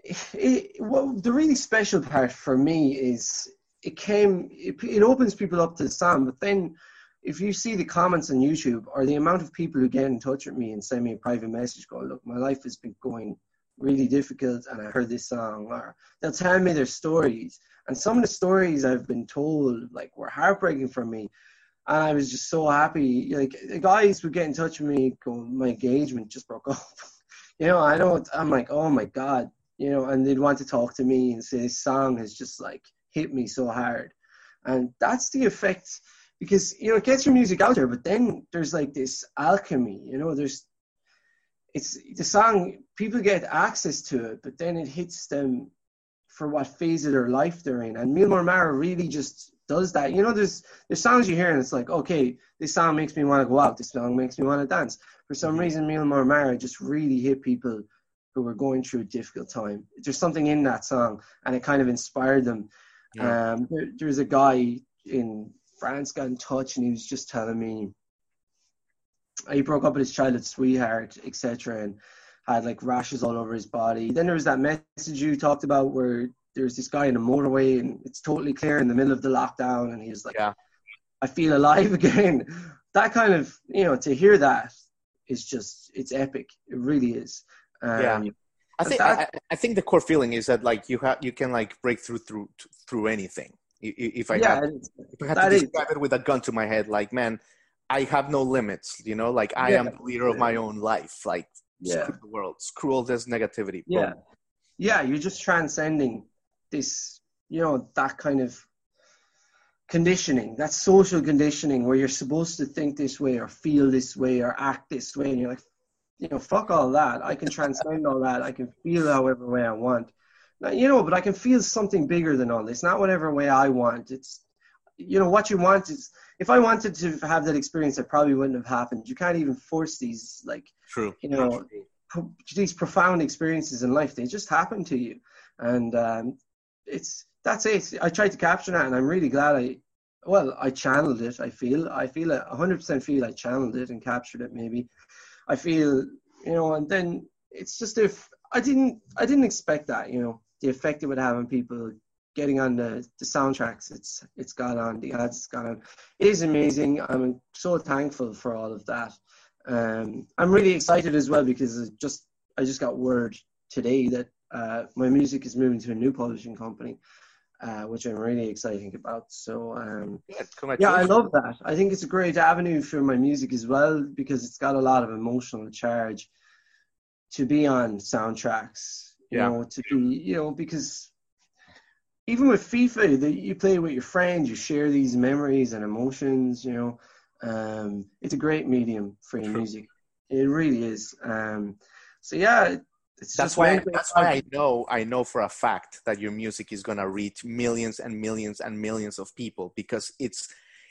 it, well, the really special part for me is it came it, it opens people up to the song, but then if you see the comments on youtube or the amount of people who get in touch with me and send me a private message going look my life has been going really difficult and i heard this song or they'll tell me their stories. And some of the stories i've been told like were heartbreaking for me. And i was just so happy. Like the guys would get in touch with me go my engagement just broke up. You know i don't, i'm like oh my god you know and they'd want to talk to me and say this song has just like hit me so hard. And that's the effect because you know it gets your music out there, but then there's like this alchemy, you know, there's it's the song people get access to it, but then it hits them for what phase of their life they're in. And Mil Mara really just does that. You know, there's there's songs you hear and it's like, okay, this song makes me want to go out, this song makes me want to dance. For some mm-hmm. reason, Mil Mara just really hit people who were going through a difficult time. There's something in that song, and it kind of inspired them. Yeah. Um, there, there's a guy in France got in touch and he was just telling me he broke up with his childhood sweetheart, etc., and had like rashes all over his body. Then there was that message you talked about where there's this guy in a motorway and it's totally clear in the middle of the lockdown, and he's like, yeah. "I feel alive again." that kind of you know to hear that is just it's epic. It really is. Um, yeah. I think I, I, think the core feeling is that like you have you can like break through through through anything. If I yeah, had, if I had to describe is. it with a gun to my head, like man, I have no limits. You know, like I yeah. am the leader of my own life. Like yeah. screw the world, screw all this negativity. Yeah, Boom. yeah, you're just transcending this. You know that kind of conditioning, that social conditioning where you're supposed to think this way or feel this way or act this way, and you're like, you know, fuck all that. I can transcend all that. I can feel however way I want. Now, you know, but I can feel something bigger than all this. Not whatever way I want. It's, you know, what you want is. If I wanted to have that experience, it probably wouldn't have happened. You can't even force these, like, True. you know, pro- these profound experiences in life. They just happen to you, and um, it's that's it. I tried to capture that, and I'm really glad I well, I channeled it. I feel, I feel, a hundred percent feel I channeled it and captured it maybe, I feel, you know, and then it's just if I didn't, I didn't expect that, you know, the effect it would have on people getting on the, the soundtracks it's it's got on the ads it's got on. It is amazing. I'm so thankful for all of that. Um, i'm really excited as well because I just i just got word today that uh, my music is moving to a new publishing company uh, which i'm really excited about. So um, Yeah, yeah i love that. I think it's a great avenue for my music as well because it's got a lot of emotional charge to be on soundtracks Yeah. know to be you know because even with FIFA, that you play with your friends, you share these memories and emotions. You know, um, it's a great medium for your True. music. It really is. Um, so yeah, it's that's just why that's why I know I know for a fact that your music is gonna reach millions and millions and millions of people because it's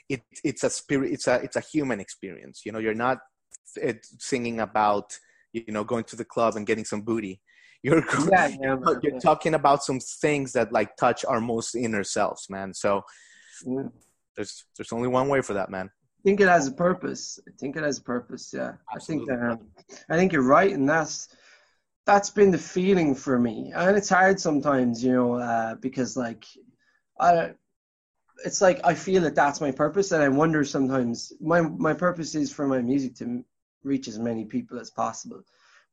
it it's a spirit it's a it's a human experience. You know, you're not uh, singing about you know going to the club and getting some booty. You're Yeah, yeah, man, you're yeah. talking about some things that like touch our most inner selves, man. So there's there's only one way for that, man. I think it has a purpose. I think it has a purpose. Yeah, I think Absolutely. um, I think you're right, and that's that's been the feeling for me. And it's hard sometimes, you know, uh, because like I, it's like I feel that that's my purpose, and I wonder sometimes my my purpose is for my music to reach as many people as possible.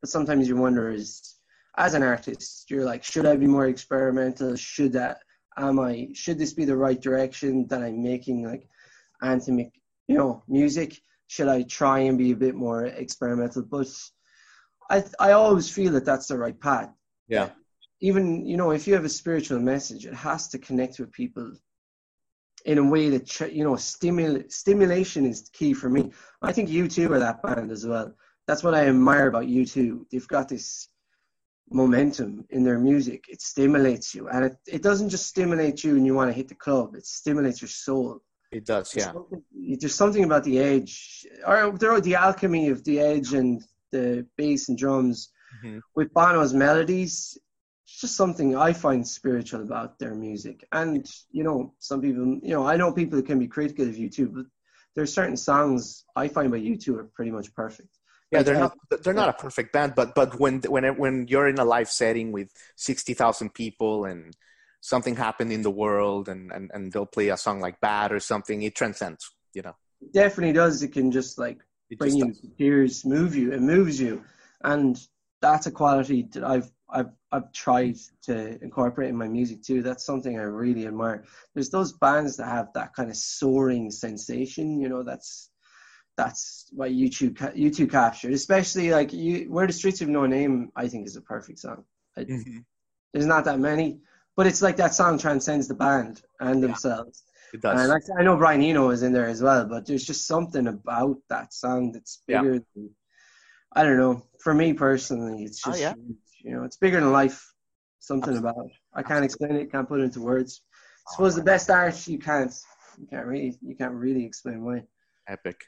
But sometimes you wonder is as an artist, you're like, should I be more experimental? Should that am I should this be the right direction that I'm making like anthemic you know, music? Should I try and be a bit more experimental? But I I always feel that that's the right path. Yeah. Even you know, if you have a spiritual message, it has to connect with people in a way that you know, stimul stimulation is key for me. I think U2 are that band as well. That's what I admire about U2. They've got this momentum in their music. It stimulates you, and it, it doesn't just stimulate you and you want to hit the club. It stimulates your soul. It does, There's yeah. something- There's something about the edge, or the alchemy of the edge and the bass and drums Mhm. with Bono's melodies. It's just something I find spiritual about their music. And you know, some people, you know, I know people that can be critical of U2, but there's certain songs I find by U2 are pretty much perfect. Yeah, Like, they're not they're not a perfect band, but but when when when you're in a live setting with sixty thousand people and something happened in the world and, and and they'll play a song like Bad or something, it transcends. You know, It definitely does. It can just like it bring just you to tears, move you, it moves you, and that's a quality that I've I've I've tried to incorporate in my music too. That's something I really admire. There's those bands that have that kind of soaring sensation, you know. That's that's what U2 ca- U2 captured, especially like you, where the streets have no name. I think is a perfect song. I, Mhm. There's not that many, but it's like that song transcends the band and Yeah. themselves. it does. And I, I know Brian Eno is in there as well, but there's just something about that song that's Yeah. bigger than, I don't know. For me personally, it's Oh, just, yeah. you know, it's bigger than life. Something Absolutely. about it. I can't explain it, can't put it into words. I suppose the best art you can't, you can't really, you can't really explain why. Epic.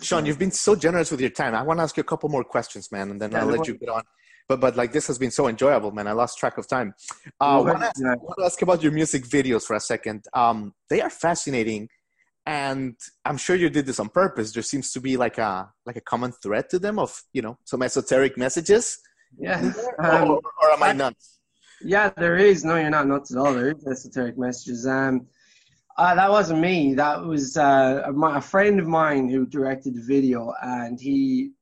Sean, you've been so generous with your time. I want to ask you a couple more questions, man, and then Yeah, I'll let you get on. But but like this has been so enjoyable, man. I lost track of time. Uh, No I want to ask about your music videos for a second. Um, they are fascinating, and I'm sure you did this on purpose. There seems to be like a like a common thread to them of you know some esoteric messages. Yeah. or, Um, or am I I- nuts? Yeah, there is. No, you're not nuts at all. There is esoteric messages. Um, uh, that wasn't me. That was uh, a, my, a friend of mine who directed the video, and he.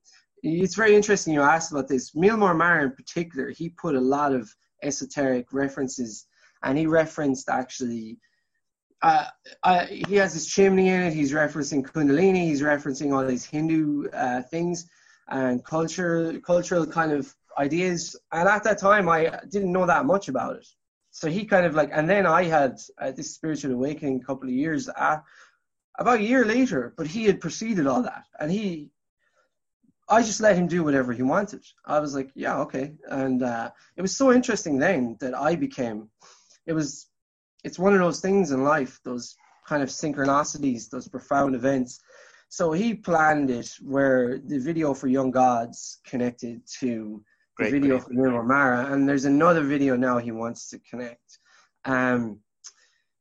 It's very interesting you asked about this. Milmore Mara in particular, he put a lot of esoteric references, and he referenced actually. Uh, uh, he has his chimney in it. He's referencing Kundalini. He's referencing all these Hindu uh, things and culture, cultural kind of ideas. And at that time, I didn't know that much about it. So he kind of like, and then I had uh, this spiritual awakening a couple of years, uh, about a year later, but he had preceded all that. And he, I just let him do whatever he wanted. I was like, yeah, okay. And uh, it was so interesting then that I became, it was, it's one of those things in life, those kind of synchronicities, those profound events. So he planned it where the video for Young Gods connected to Great, video great. for Nirmal Mara, and there's another video now he wants to connect. Um,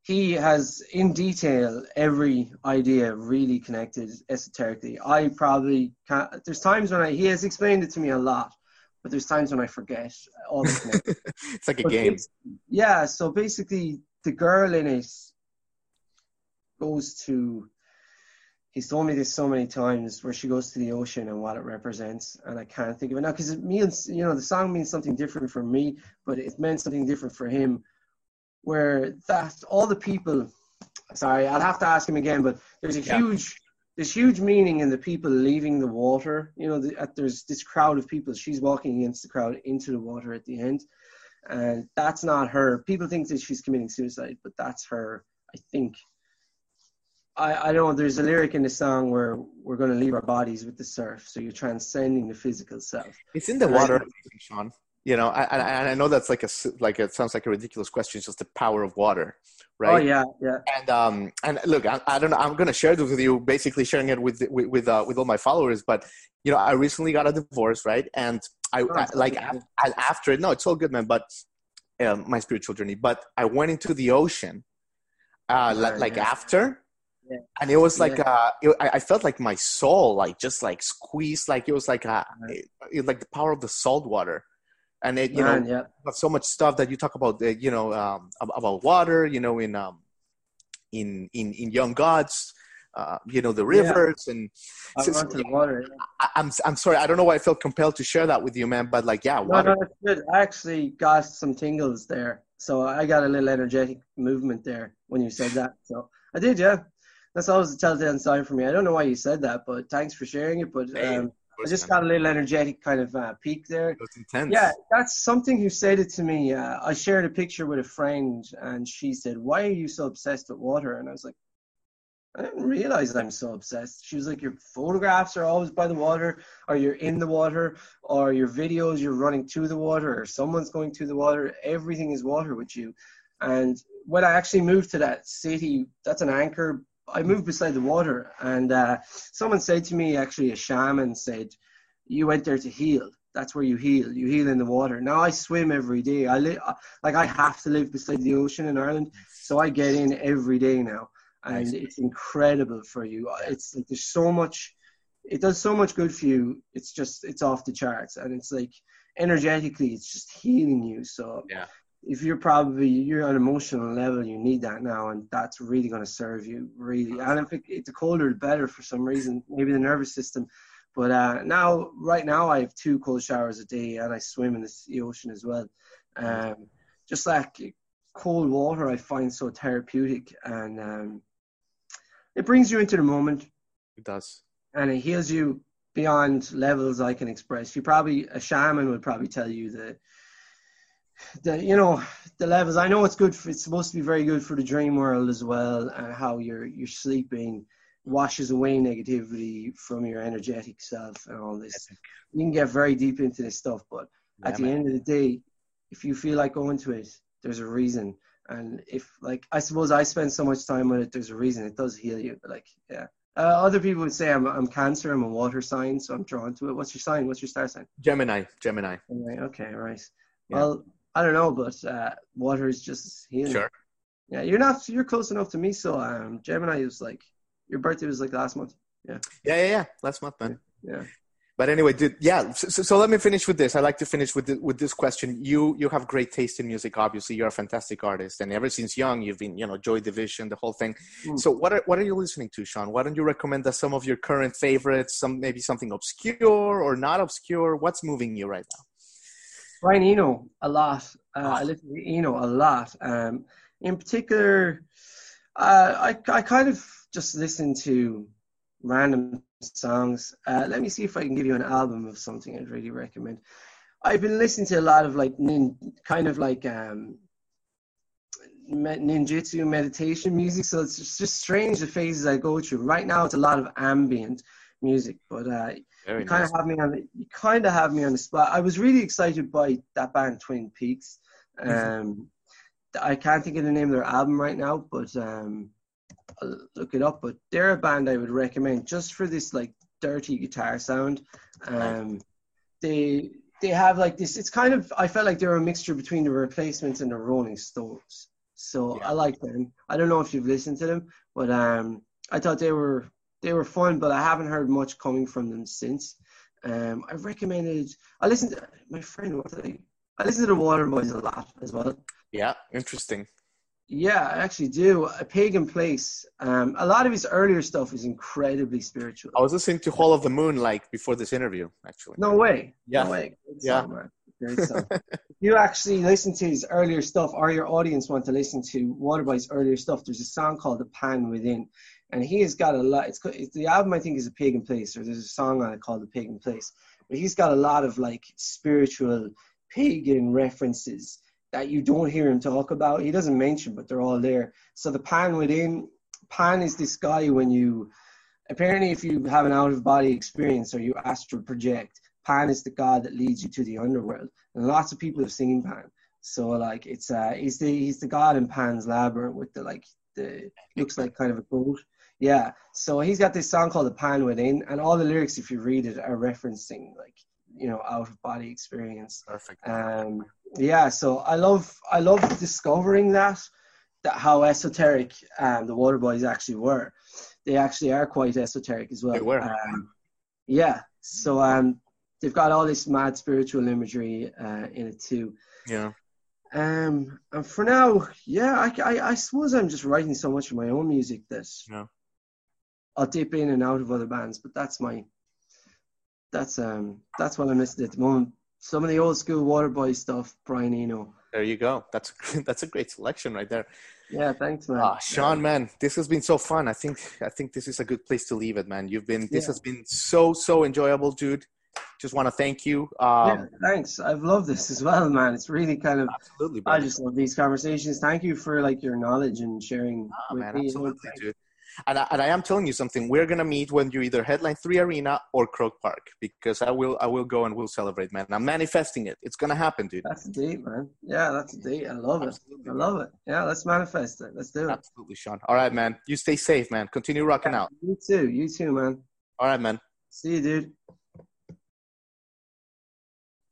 he has in detail every idea really connected esoterically. I probably can't. There's times when I he has explained it to me a lot, but there's times when I forget all the connections. it's like a But game. Yeah, so basically, the girl in it goes to he's told me this so many times where she goes to the ocean and what it represents and i can't think of it now because it means you know the song means something different for me but it meant something different for him where that all the people sorry i'll have to ask him again but there's a yeah. huge there's huge meaning in the people leaving the water you know the, there's this crowd of people she's walking against the crowd into the water at the end and that's not her people think that she's committing suicide but that's her i think I, I know there's a lyric in the song where we're going to leave our bodies with the surf, so you're transcending the physical self. It's in the water, Sean. You know, I, I, I know that's like a like it sounds like a ridiculous question. It's just the power of water, right? Oh yeah, yeah. And um and look, I, I don't know. I'm going to share this with you, basically sharing it with with with, uh, with all my followers. But you know, I recently got a divorce, right? And I, oh, I like after, after it. No, it's all good, man. But um, my spiritual journey. But I went into the ocean, uh, like yeah. after yeah. and it was like yeah. uh it, I, felt like my soul like just like squeezed like it was like a it, it, like the power of the salt water and it you Man, know yeah. so much stuff that you talk about uh, you know um, about water you know in um in in in young gods uh, you know the rivers yeah. and so, water. I, am I'm, I'm sorry I don't know why I felt compelled to share that with you man but like yeah water. No, no, good. I actually got some tingles there so I got a little energetic movement there when you said that so I did yeah that's always a telltale sign for me. I don't know why you said that, but thanks for sharing it. But um, I just got a little energetic kind of uh, peak there. That's intense. Yeah, that's something who said it to me. Uh, I shared a picture with a friend, and she said, "Why are you so obsessed with water?" And I was like, I didn't realize I'm so obsessed. She was like, Your photographs are always by the water, or you're in the water, or your videos, you're running to the water, or someone's going to the water. Everything is water with you. And when I actually moved to that city, that's an anchor I moved beside the water, and uh, someone said to me, actually, a shaman said, "You went there to heal. That's where you heal. You heal in the water." Now I swim every day. I live like I have to live beside the ocean in Ireland, so I get in every day now, and nice. it's incredible for you. It's like there's so much. It does so much good for you. It's just it's off the charts, and it's like energetically, it's just healing you. So yeah if you're probably you're on emotional level, you need that now, and that's really going to serve you really. And if it, it's the colder, the better for some reason, maybe the nervous system. But uh, now, right now, I have two cold showers a day, and I swim in the ocean as well. Um, just like cold water, I find so therapeutic, and um, it brings you into the moment. It does, and it heals you beyond levels I can express. You probably a shaman would probably tell you that the you know the levels. I know it's good. For, it's supposed to be very good for the dream world as well, and how you're you're sleeping washes away negativity from your energetic self and all this. You can get very deep into this stuff, but yeah, at the man. end of the day, if you feel like going to it, there's a reason. And if like I suppose I spend so much time with it, there's a reason. It does heal you. Like yeah. Uh, other people would say I'm I'm Cancer. I'm a water sign, so I'm drawn to it. What's your sign? What's your star sign? Gemini. Gemini. Okay, right. Yeah. Well, I don't know, but uh, water is just healing. Sure. Yeah, you're not. You're close enough to me. So um, Gemini is like your birthday was like last month. Yeah. Yeah, yeah, yeah. Last month, man. Yeah. But anyway, dude, yeah. So, so, let me finish with this. I like to finish with the, with this question. You you have great taste in music. Obviously, you're a fantastic artist, and ever since young, you've been you know Joy Division, the whole thing. Mm. So what are what are you listening to, Sean? Why don't you recommend us some of your current favorites? Some maybe something obscure or not obscure. What's moving you right now? Brian Eno a lot. Uh, I listen to Eno a lot. Um, in particular, uh, I I kind of just listen to random songs. Uh, let me see if I can give you an album of something I'd really recommend. I've been listening to a lot of like nin, kind of like um, ninjutsu meditation music. So it's just, just strange the phases I go through. Right now, it's a lot of ambient music, but uh, you kind of have me on the, you kind of have me on the spot. I was really excited by that band Twin Peaks. Mm-hmm. Um, I can't think of the name of their album right now, but um, I'll look it up. But they're a band I would recommend just for this like dirty guitar sound. Um, they they have like this. It's kind of I felt like they were a mixture between the Replacements and the Rolling Stones. So yeah. I like them. I don't know if you've listened to them, but um, I thought they were they were fun, but I haven't heard much coming from them since. Um, I recommended. I listened to my friend. What did I? I listened to the Waterboys a lot as well. Yeah, interesting. Yeah, I actually do. A Pagan Place. Um, a lot of his earlier stuff is incredibly spiritual. I was listening to Whole of the Moon like before this interview, actually. No way. Yeah. No way. Good Yeah. song, man. Great song. if you actually listen to his earlier stuff, or your audience want to listen to Waterboy's earlier stuff, there's a song called "The Pan Within," and he has got a lot. It's, it's the album I think is a Pagan Place, or there's a song on it called "The Pagan Place," but he's got a lot of like spiritual pagan references that you don't hear him talk about. He doesn't mention, but they're all there. So the Pan Within, Pan is this guy when you apparently if you have an out of body experience or you astral project, Pan is the god that leads you to the underworld. And lots of people have seen Pan. So like it's uh he's the he's the god in Pan's labyrinth with the like the looks like kind of a boat. Yeah. So he's got this song called The Pan Within and all the lyrics if you read it are referencing like, you know, out of body experience. Perfect. Um, yeah, so I love I love discovering that that how esoteric um, the Waterboys actually were. They actually are quite esoteric as well. They were. Um, yeah, so um, they've got all this mad spiritual imagery uh, in it too. yeah. Um, and for now, yeah, I, I, I suppose I'm just writing so much of my own music that Yeah. I'll dip in and out of other bands, but that's my that's um that's what I'm listening to at the moment. Some of the old school Waterboy stuff, Brian Eno. There you go. That's that's a great selection right there. Yeah, thanks, man. Ah, Sean, man, this has been so fun. I think I think this is a good place to leave it, man. You've been this Yeah. has been so so enjoyable, dude. Just want to thank you. yeah, Um, thanks. I've loved this as well, man. It's really kind of absolutely, bro. I just love these conversations. Thank you for like your knowledge and sharing Ah, with man, me. absolutely, dude. And I, and I am telling you something. We're gonna meet when you either headline Three Arena or Croke Park because I will I will go and we'll celebrate, man. I'm manifesting it. It's gonna happen, dude. That's a date, man. Yeah, that's a date. I love it. I love it. Yeah, let's manifest it. Let's do it. Absolutely, Sean. All right, man. You stay safe, man. Continue rocking out. You too. You too, man. All right, man. See you, dude.